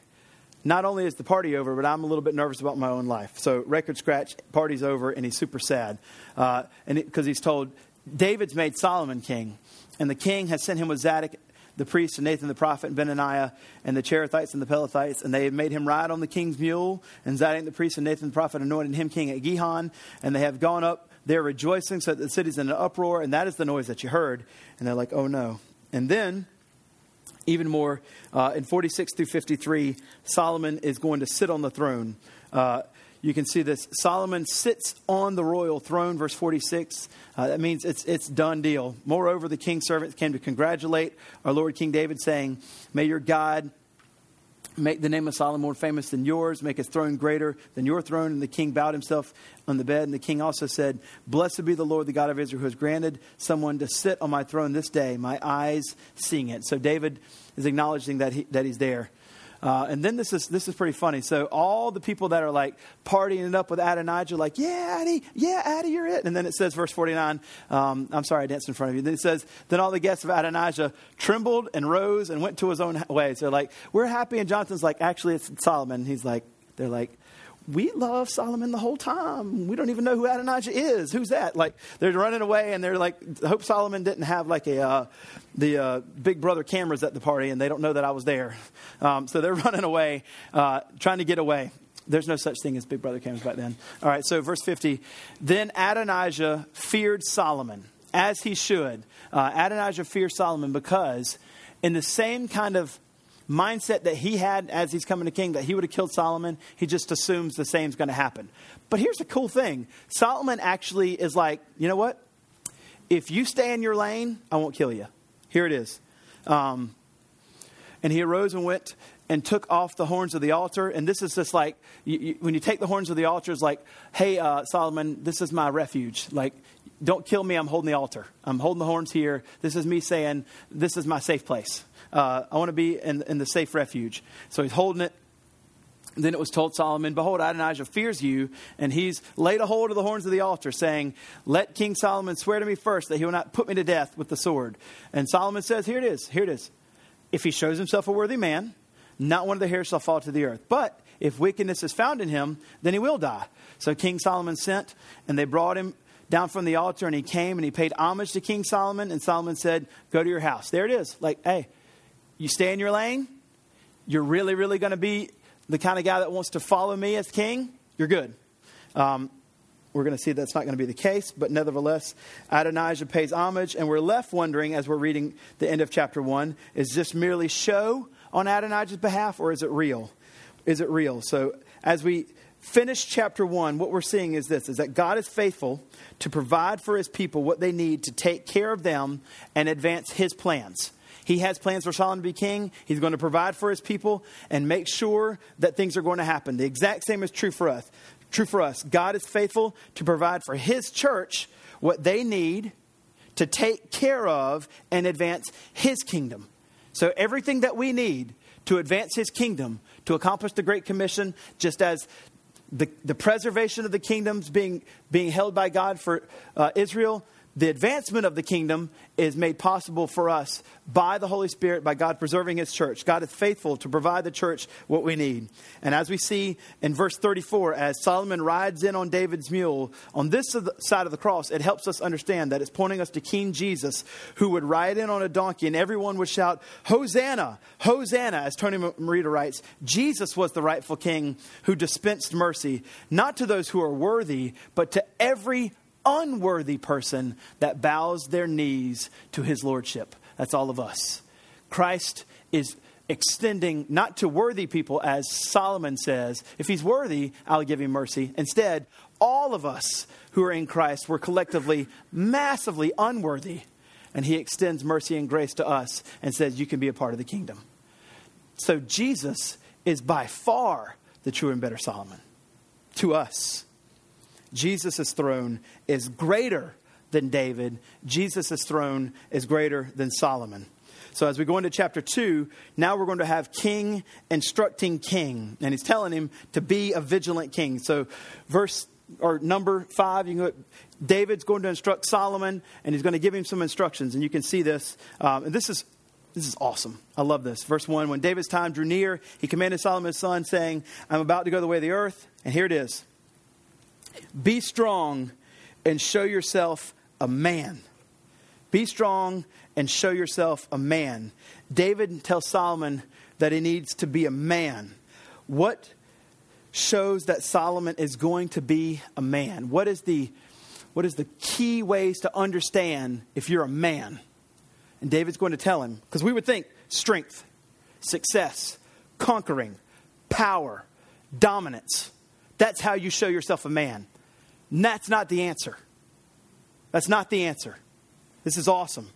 Not only is the party over, but I'm a little bit nervous about my own life. So, record scratch, party's over, and he's super sad. Uh, Because he's told, David's made Solomon king. And the king has sent him with Zadok the priest and Nathan the prophet and Benaniah and the Cherethites and the Pelethites, and they have made him ride on the king's mule. And Zadok the priest and Nathan the prophet anointed him king at Gihon, and they have gone up there rejoicing, so that the city's in an uproar, and that is the noise that you heard. And they're like, oh no. And then, even more, uh, in 46 through 53, Solomon is going to sit on the throne. Uh, you can see this. Solomon sits on the royal throne, verse 46. Uh, that means it's, it's done deal. Moreover, the king's servants came to congratulate our Lord King David, saying, May your God make the name of Solomon more famous than yours, make his throne greater than your throne. And the king bowed himself on the bed. And the king also said, Blessed be the Lord, the God of Israel, who has granted someone to sit on my throne this day, my eyes seeing it. So David is acknowledging that, he, that he's there. Uh, and then this is this is pretty funny. So all the people that are like partying it up with Adonijah, like, yeah, Addy, yeah, Addy, you're it. And then it says, verse 49, um, I'm sorry, I danced in front of you. Then it says, then all the guests of Adonijah trembled and rose and went to his own way. So like, we're happy. And Jonathan's like, actually, it's Solomon. He's like, they're like, we love Solomon the whole time. We don't even know who Adonijah is. Who's that? Like they're running away, and they're like, hope Solomon didn't have like a uh, the uh, Big Brother cameras at the party, and they don't know that I was there. Um, so they're running away, uh, trying to get away. There's no such thing as Big Brother cameras back then. All right, so verse 50. Then Adonijah feared Solomon, as he should. Uh, Adonijah feared Solomon because, in the same kind of mindset that he had as he's coming to king that he would have killed Solomon, he just assumes the same's going to happen. But here's the cool thing Solomon actually is like, you know what? If you stay in your lane, I won't kill you. Here it is. Um, and he arose and went and took off the horns of the altar. And this is just like, you, you, when you take the horns of the altar, it's like, hey, uh, Solomon, this is my refuge. Like, don't kill me. I'm holding the altar. I'm holding the horns here. This is me saying, this is my safe place. Uh, I want to be in, in the safe refuge. So he's holding it. Then it was told Solomon, Behold, Adonijah fears you, and he's laid a hold of the horns of the altar, saying, Let King Solomon swear to me first that he will not put me to death with the sword. And Solomon says, Here it is, here it is. If he shows himself a worthy man, not one of the hairs shall fall to the earth. But if wickedness is found in him, then he will die. So King Solomon sent, and they brought him down from the altar, and he came and he paid homage to King Solomon. And Solomon said, Go to your house. There it is. Like, hey, you stay in your lane, you're really, really going to be the kind of guy that wants to follow me as king, you're good. Um, we're going to see that's not going to be the case, but nevertheless, Adonijah pays homage, and we're left wondering as we're reading the end of chapter 1 is this merely show on Adonijah's behalf, or is it real? Is it real? So, as we finish chapter 1, what we're seeing is this is that God is faithful to provide for his people what they need to take care of them and advance his plans. He has plans for Solomon to be king. He's going to provide for his people and make sure that things are going to happen. The exact same is true for us. True for us. God is faithful to provide for his church what they need to take care of and advance his kingdom. So everything that we need to advance his kingdom, to accomplish the Great Commission, just as the, the preservation of the kingdoms being, being held by God for uh, Israel, the advancement of the kingdom is made possible for us by the Holy Spirit, by God preserving His church. God is faithful to provide the church what we need. And as we see in verse 34, as Solomon rides in on David's mule, on this side of the cross, it helps us understand that it's pointing us to King Jesus, who would ride in on a donkey, and everyone would shout, Hosanna! Hosanna! As Tony Merida writes, Jesus was the rightful king who dispensed mercy, not to those who are worthy, but to every unworthy person that bows their knees to his lordship. That's all of us. Christ is extending not to worthy people, as Solomon says, if he's worthy, I'll give him mercy. Instead, all of us who are in Christ were collectively massively unworthy. And he extends mercy and grace to us and says, You can be a part of the kingdom. So Jesus is by far the true and better Solomon to us. Jesus' throne is greater than David. Jesus' throne is greater than Solomon. So as we go into chapter 2, now we're going to have king instructing king. And he's telling him to be a vigilant king. So verse or number 5, you can go, David's going to instruct Solomon and he's going to give him some instructions. And you can see this. Um, and this is this is awesome. I love this. Verse 1 When David's time drew near, he commanded Solomon's son, saying, I'm about to go the way of the earth. And here it is be strong and show yourself a man. Be strong and show yourself a man. David tells Solomon that he needs to be a man. What shows that Solomon is going to be a man? What is the what is the key ways to understand if you're a man? And David's going to tell him because we would think strength, success, conquering, power, dominance. That's how you show yourself a man. And that's not the answer. That's not the answer. This is awesome.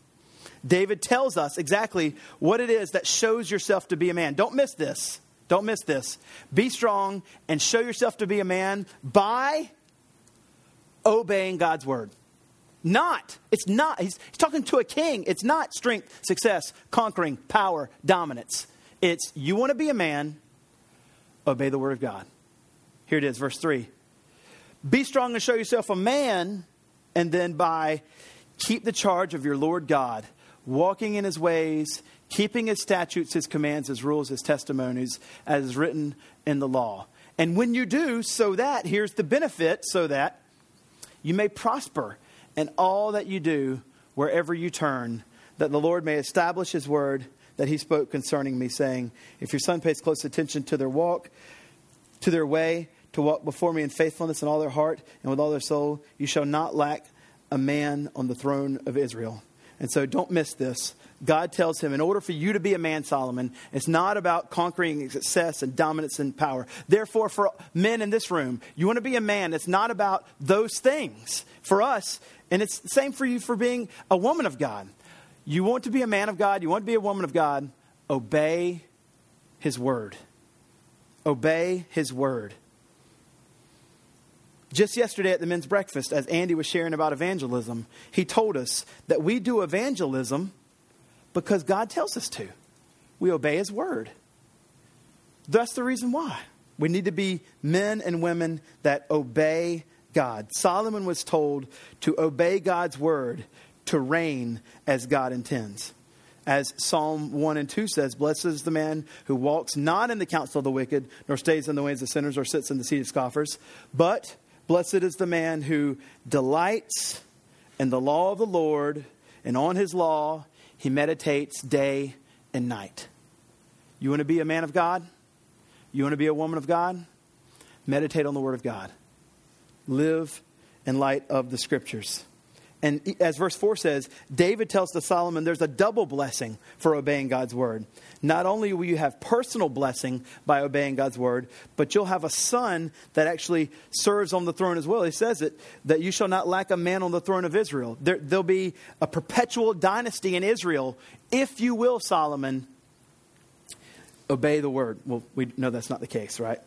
David tells us exactly what it is that shows yourself to be a man. Don't miss this. Don't miss this. Be strong and show yourself to be a man by obeying God's word. Not, it's not, he's, he's talking to a king. It's not strength, success, conquering, power, dominance. It's you want to be a man, obey the word of God. Here it is, verse 3. Be strong and show yourself a man, and then by keep the charge of your Lord God, walking in his ways, keeping his statutes, his commands, his rules, his testimonies, as is written in the law. And when you do, so that, here's the benefit, so that you may prosper in all that you do wherever you turn, that the Lord may establish his word that he spoke concerning me, saying, If your son pays close attention to their walk, to their way, to walk before me in faithfulness in all their heart and with all their soul, you shall not lack a man on the throne of Israel. And so don't miss this. God tells him, in order for you to be a man, Solomon, it's not about conquering success and dominance and power. Therefore, for men in this room, you want to be a man, it's not about those things. For us, and it's the same for you for being a woman of God. You want to be a man of God, you want to be a woman of God, obey his word. Obey his word. Just yesterday at the men's breakfast, as Andy was sharing about evangelism, he told us that we do evangelism because God tells us to. We obey his word. That's the reason why. We need to be men and women that obey God. Solomon was told to obey God's word to reign as God intends. As Psalm 1 and 2 says, Blessed is the man who walks not in the counsel of the wicked, nor stays in the ways of sinners, or sits in the seat of scoffers, but Blessed is the man who delights in the law of the Lord, and on his law he meditates day and night. You want to be a man of God? You want to be a woman of God? Meditate on the Word of God. Live in light of the scriptures. And as verse 4 says, David tells to Solomon there's a double blessing for obeying God's word. Not only will you have personal blessing by obeying God's word, but you'll have a son that actually serves on the throne as well. He says it that you shall not lack a man on the throne of Israel. There, will be a perpetual dynasty in Israel if you will, Solomon, obey the word. Well, we know that's not the case, right?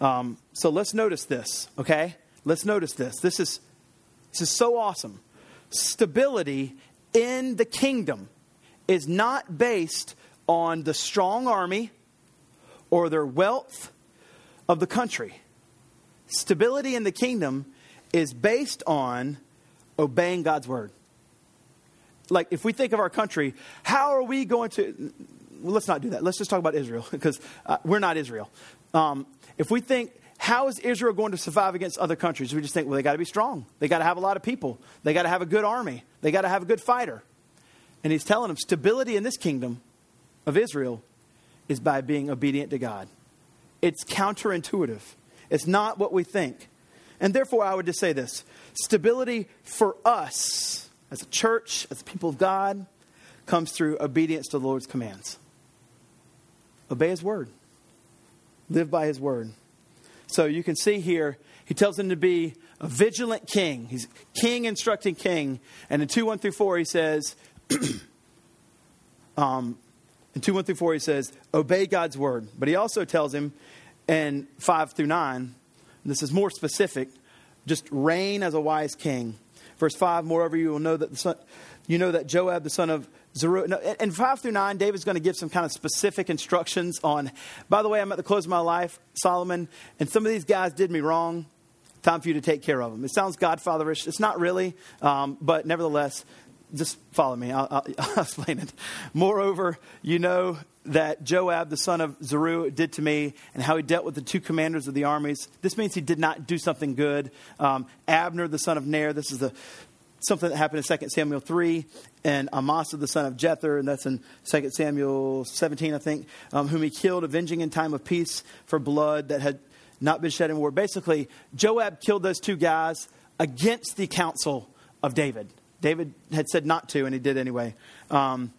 Um, so let's notice this, okay? Let's notice this. This is, this is so awesome. Stability in the kingdom is not based on the strong army or their wealth of the country. Stability in the kingdom is based on obeying God's word. Like, if we think of our country, how are we going to well, let's not do that. Let's just talk about Israel because uh, we're not Israel. Um, if we think, how is Israel going to survive against other countries? We just think, well, they got to be strong. They got to have a lot of people. They got to have a good army. They got to have a good fighter. And he's telling them stability in this kingdom of Israel is by being obedient to God. It's counterintuitive, it's not what we think. And therefore, I would just say this stability for us as a church, as a people of God, comes through obedience to the Lord's commands. Obey his word. Live by his word. So you can see here, he tells him to be a vigilant king. He's king instructing king. And in 2 1 through 4, he says, um, in 2 1 through 4, he says, obey God's word. But he also tells him in 5 through 9, this is more specific, just reign as a wise king. Verse 5, moreover, you will know that the son, you know that Joab, the son of Zeruiah. No, in 5 through 9, David's going to give some kind of specific instructions on, by the way, I'm at the close of my life, Solomon, and some of these guys did me wrong. Time for you to take care of them. It sounds godfatherish. It's not really, um, but nevertheless, just follow me. I'll, I'll, I'll, explain it. Moreover, you know that Joab, the son of Zeruiah, did to me and how he dealt with the two commanders of the armies. This means he did not do something good. Um, Abner, the son of Ner, this is the something that happened in 2 Samuel 3, and Amasa, the son of Jether, and that's in 2 Samuel 17, I think, um, whom he killed, avenging in time of peace for blood that had not been shed in war. Basically, Joab killed those two guys against the counsel of David. David had said not to, and he did anyway. Um,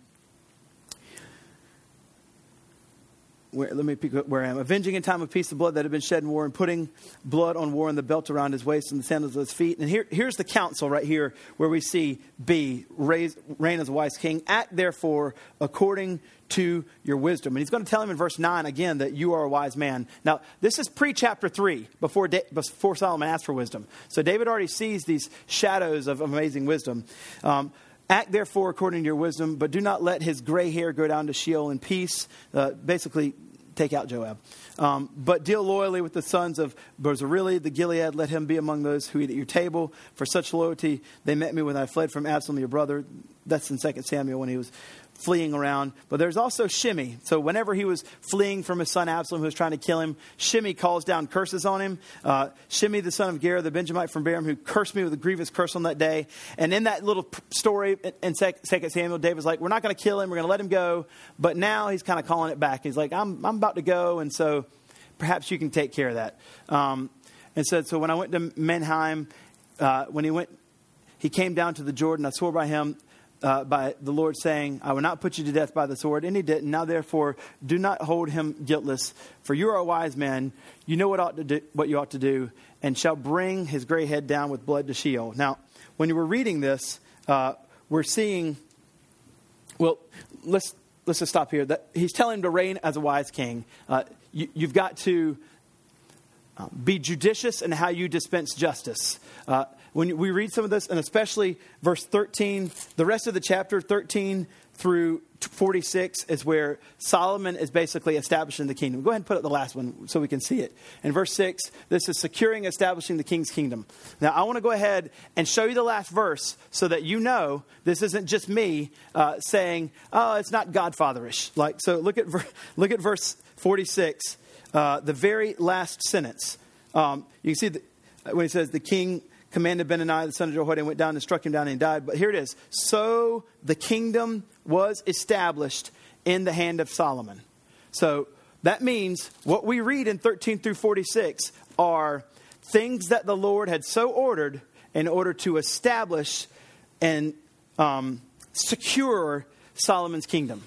where, let me pick where I am. Avenging in time of peace the blood that had been shed in war, and putting blood on war and the belt around his waist and the sandals of his feet. And here, here's the counsel right here where we see B, raise, reign as a wise king. Act therefore according to your wisdom. And he's going to tell him in verse 9 again that you are a wise man. Now, this is pre chapter 3, before, before Solomon asked for wisdom. So David already sees these shadows of amazing wisdom. Um, Act therefore according to your wisdom, but do not let his gray hair go down to Sheol in peace. Uh, basically, take out Joab. Um, but deal loyally with the sons of Barzillai, the Gilead. Let him be among those who eat at your table. For such loyalty, they met me when I fled from Absalom, your brother. That's in 2 Samuel when he was fleeing around. But there's also Shimei. So whenever he was fleeing from his son Absalom, who was trying to kill him, Shimei calls down curses on him. Uh, Shimei, the son of Gera, the Benjamite from Bahurim, who cursed me with a grievous curse on that day. And in that little story in 2 Samuel, David's like, we're not going to kill him. We're going to let him go. But now he's kind of calling it back. He's like, I'm, I'm about to go. And so perhaps you can take care of that. Um, and said, so when I went to Mahanaim, uh, when he went, he came down to the Jordan. I swore by him uh, by the Lord, saying, I will not put you to death by the sword. And he didn't. Now, therefore, do not hold him guiltless, for you are a wise man. You know what, ought to do, what you ought to do, and shall bring his gray head down with blood to Sheol. Now, when you were reading this, uh, we're seeing, well, let's, let's just stop here. That he's telling him to reign as a wise king. Uh, you, have got to uh, be judicious in how you dispense justice. When we read some of this, and especially verse 13, the rest of the chapter, 13 through 46, is where Solomon is basically establishing the kingdom. Go ahead and put up the last one so we can see it. In verse 6, this is securing, establishing the king's kingdom. Now, I want to go ahead and show you the last verse so that you know this isn't just me uh, saying, oh, it's not Godfatherish. Like, so look at, look at verse 46, uh, the very last sentence. Um, you can see the, when he says, the king commanded Benaiah, the son of Jehoiada, and went down and struck him down and died. But here it is. So the kingdom was established in the hand of Solomon. So that means what we read in 13 through 46 are things that the Lord had so ordered, in order to establish and um, secure Solomon's kingdom.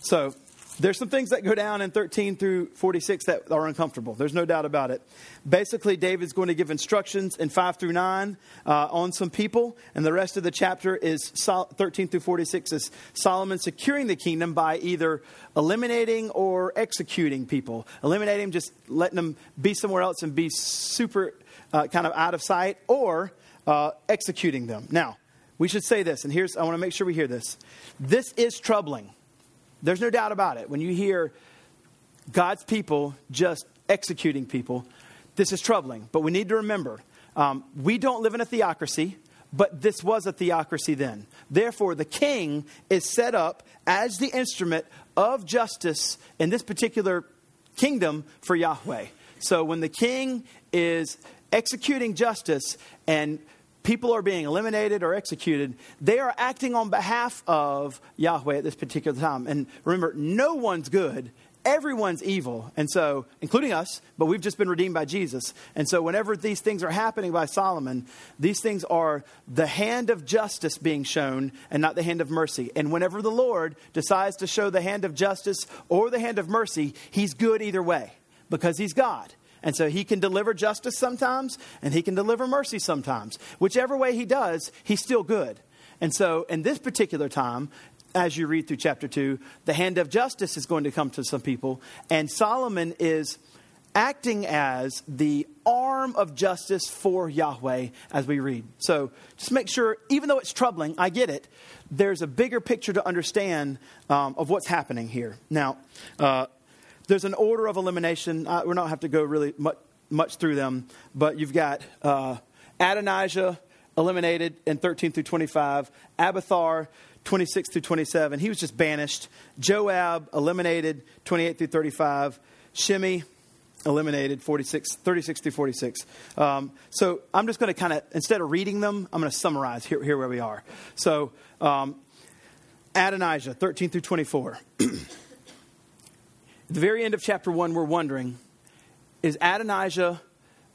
So there's some things that go down in 13 through 46 that are uncomfortable. There's no doubt about it. Basically, David's going to give instructions in 5 through 9 uh, on some people, and the rest of the chapter is 13 through 46 is Solomon securing the kingdom by either eliminating or executing people. Eliminating, just letting them be somewhere else and be super uh, kind of out of sight, or uh, executing them. Now, we should say this, and here's I want to make sure we hear this. This is troubling there's no doubt about it. When you hear God's people just executing people, this is troubling. But we need to remember um, we don't live in a theocracy, but this was a theocracy then. Therefore, the king is set up as the instrument of justice in this particular kingdom for Yahweh. So when the king is executing justice and people are being eliminated or executed, they are acting on behalf of Yahweh at this particular time. And remember, no one's good. Everyone's evil, and so, including us, but we've just been redeemed by Jesus. And so, whenever these things are happening by Solomon, these things are the hand of justice being shown and not the hand of mercy. And whenever the Lord decides to show the hand of justice or the hand of mercy, he's good either way because he's God. And so he can deliver justice sometimes and he can deliver mercy sometimes. Whichever way he does, he's still good. And so in this particular time, as you read through chapter 2, the hand of justice is going to come to some people. And Solomon is acting as the arm of justice for Yahweh as we read. So just make sure, even though it's troubling, I get it, there's a bigger picture to understand um, of what's happening here. Now, uh, there's an order of elimination. Uh, we don't have to go really much, much through them, but you've got uh, Adonijah eliminated in 13 through 25, Abiathar 26 through 27. He was just banished. Joab eliminated 28 through 35. Shimei eliminated 46, 36 through 46. Um, so I'm just going to kind of, instead of reading them, I'm going to summarize here, here where we are. So um, Adonijah 13 through 24. At the very end of chapter 1, we're wondering is Adonijah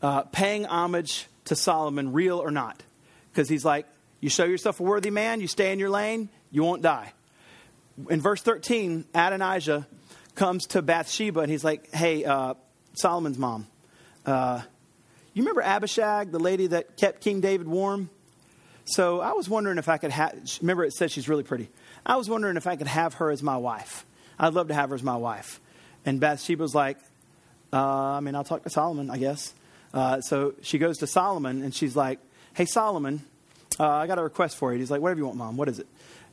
uh, paying homage to Solomon real or not? Because he's like, you show yourself a worthy man, you stay in your lane, you won't die. In verse 13, Adonijah comes to Bathsheba and he's like, hey, uh, Solomon's mom, uh, you remember Abishag, the lady that kept King David warm? So I was wondering if I could have, remember it says she's really pretty. I was wondering if I could have her as my wife. I'd love to have her as my wife. And Bathsheba was like, uh, I mean, I'll talk to Solomon, I guess. Uh, so she goes to Solomon and she's like, Hey, Solomon, uh, I got a request for you. He's like, Whatever you want, Mom. What is it?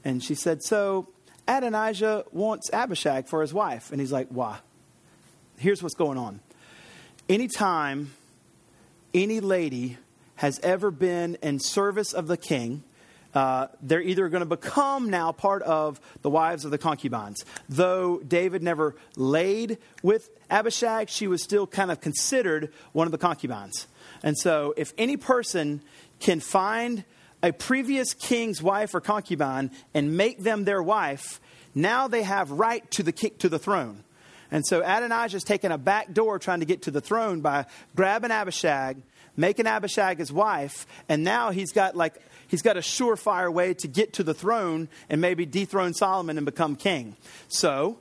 And she said, So Adonijah wants Abishag for his wife. And he's like, Why? Here's what's going on. Anytime any lady has ever been in service of the king, uh, they're either going to become now part of the wives of the concubines. Though David never laid with Abishag, she was still kind of considered one of the concubines. And so, if any person can find a previous king's wife or concubine and make them their wife, now they have right to the to the throne. And so Adonijah is taking a back door trying to get to the throne by grabbing Abishag, making Abishag his wife, and now he's got like he's got a surefire way to get to the throne and maybe dethrone Solomon and become king. So,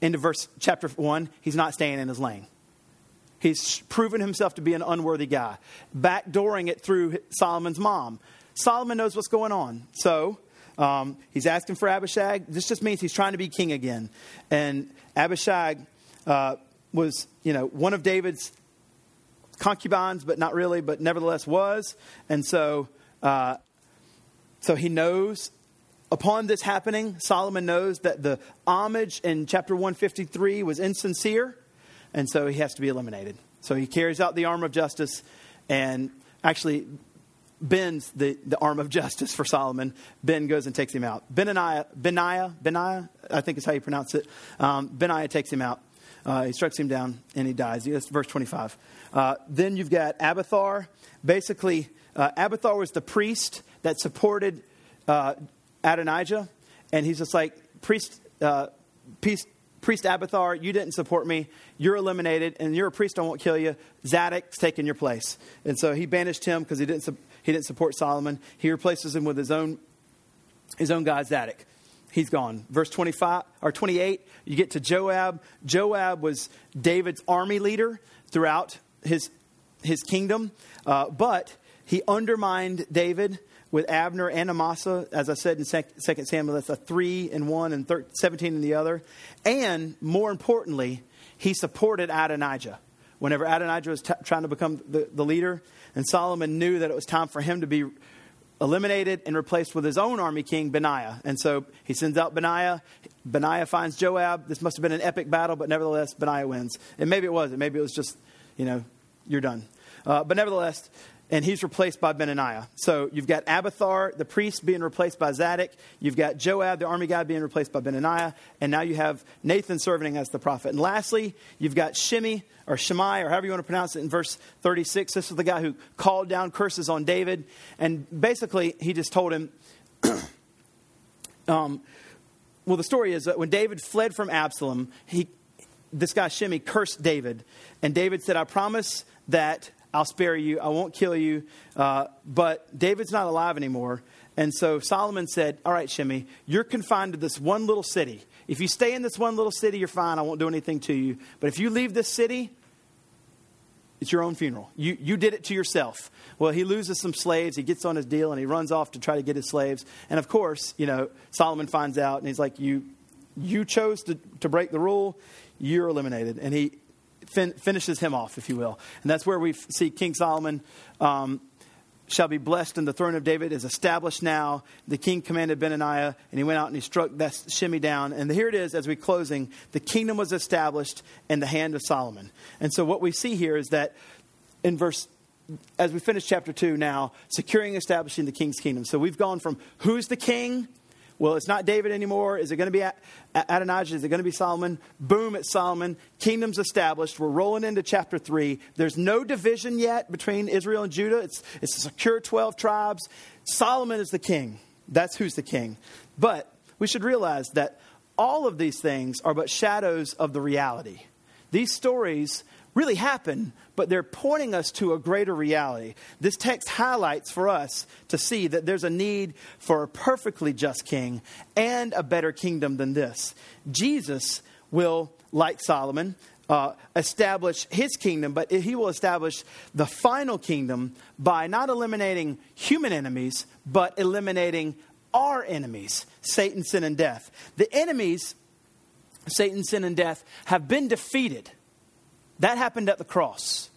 into verse chapter 1, he's not staying in his lane. He's proven himself to be an unworthy guy, backdooring it through Solomon's mom. Solomon knows what's going on. So, um, he's asking for Abishag. This just means he's trying to be king again. And Abishag uh, was, you know, one of David's concubines, but not really, but nevertheless was. And so uh, so he knows upon this happening, Solomon knows that the homage in chapter 153 was insincere, and so he has to be eliminated. So he carries out the arm of justice and actually bends the, the arm of justice for Solomon. Ben goes and takes him out. Benaiah, Benaiah, Benaiah, I think is how you pronounce it. Um, Benaiah takes him out. Uh, he strikes him down and he dies. That's verse 25. Uh, then you've got Abiathar. Basically, uh, Abiathar was the priest that supported uh, Adonijah, and he's just like, priest, uh, priest, priest Abiathar, you didn't support me. You're eliminated, and you're a priest. I won't kill you. Zadok's taking your place, and so he banished him because he didn't. He didn't support Solomon. He replaces him with his own, his own guy, Zadok. He's gone. Verse 25 or 28, you get to Joab. Joab was David's army leader throughout his, his kingdom, uh, but he undermined David with Abner and Amasa. As I said in 2 Samuel, that's a 3 in one and 17 in the other. And more importantly, he supported Adonijah. Whenever Adonijah was t- trying to become the, the leader, and Solomon knew that it was time for him to be eliminated and replaced with his own army king, Benaiah. And so he sends out Benaiah. Benaiah finds Joab. This must have been an epic battle, but nevertheless, Benaiah wins. And maybe it wasn't. Maybe it was just, you know, you're done. Uh, but nevertheless, and he's replaced by Benaniah. So you've got Abiathar, the priest, being replaced by Zadok. You've got Joab, the army guy, being replaced by Benaniah. And now you have Nathan serving as the prophet. And lastly, you've got Shimei, or Shimei, or however you want to pronounce it in verse 36. This is the guy who called down curses on David. And basically, he just told him, um, well, the story is that when David fled from Absalom, he, this guy Shimei cursed David. And David said, I promise that I'll spare you. I won't kill you. Uh, but David's not alive anymore. And so Solomon said, All right, Shimei, you're confined to this one little city. If you stay in this one little city, you're fine. I won't do anything to you. But if you leave this city, it's your own funeral. You, you did it to yourself. Well, he loses some slaves. He gets on his deal and he runs off to try to get his slaves. And of course, you know, Solomon finds out and he's like, You, you chose to, to break the rule. You're eliminated. And he, fin- finishes him off, if you will. And that's where we see King Solomon um, shall be blessed, and the throne of David is established now. The king commanded Benaniah, and he went out and he struck that Shimei down. And here it is, as we're closing, the kingdom was established in the hand of Solomon. And so what we see here is that in verse as we finish chapter 2 now, securing establishing the king's kingdom. So we've gone from who's the king well, it's not David anymore. Is it going to be Adonijah? Is it going to be Solomon? Boom, it's Solomon. Kingdom's established. We're rolling into chapter 3. There's no division yet between Israel and Judah. It's, it's a secure 12 tribes. Solomon is the king. That's who's the king. But we should realize that all of these things are but shadows of the reality. These stories really happen, but they're pointing us to a greater reality. This text highlights for us to see that there's a need for a perfectly just king and a better kingdom than this. Jesus will, like Solomon, uh, establish his kingdom, but he will establish the final kingdom by not eliminating human enemies, but eliminating our enemies Satan, sin, and death. The enemies, Satan, sin, and death, have been defeated that happened at the cross.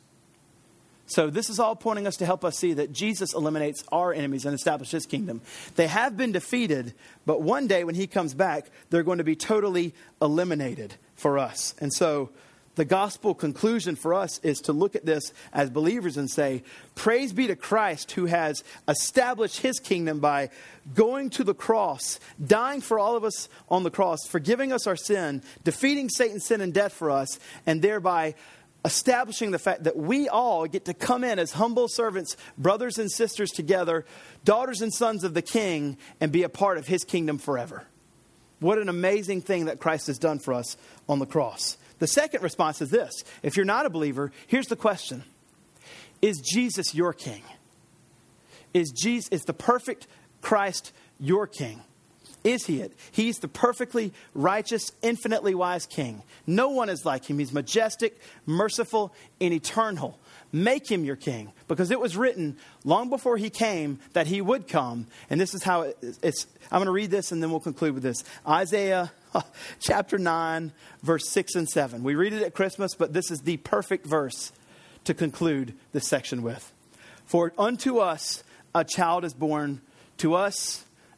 So, this is all pointing us to help us see that Jesus eliminates our enemies and establishes his kingdom. They have been defeated, but one day when he comes back, they're going to be totally eliminated for us. And so, the gospel conclusion for us is to look at this as believers and say, Praise be to Christ who has established his kingdom by going to the cross, dying for all of us on the cross, forgiving us our sin, defeating Satan's sin and death for us, and thereby establishing the fact that we all get to come in as humble servants, brothers and sisters together, daughters and sons of the King, and be a part of his kingdom forever. What an amazing thing that Christ has done for us on the cross. The second response is this if you're not a believer, here's the question Is Jesus your king? Is, Jesus, is the perfect Christ your king? Is he it? He's the perfectly righteous, infinitely wise king. No one is like him. He's majestic, merciful, and eternal. Make him your king because it was written long before he came that he would come. And this is how it, it's. I'm going to read this and then we'll conclude with this. Isaiah chapter 9, verse 6 and 7. We read it at Christmas, but this is the perfect verse to conclude this section with. For unto us a child is born, to us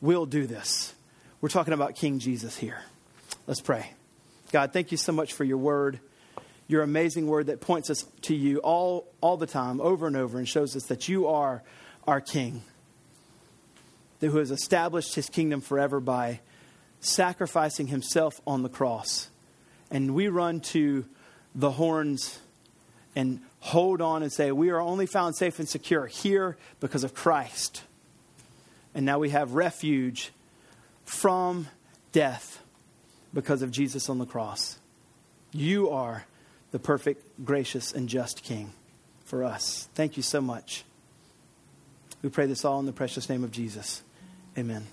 will do this. We're talking about King Jesus here. Let's pray. God, thank you so much for your word, your amazing word that points us to you all, all the time, over and over, and shows us that you are our King. who has established his kingdom forever by sacrificing himself on the cross. And we run to the horns and hold on and say, We are only found safe and secure here because of Christ. And now we have refuge from death because of Jesus on the cross. You are the perfect, gracious, and just King for us. Thank you so much. We pray this all in the precious name of Jesus. Amen.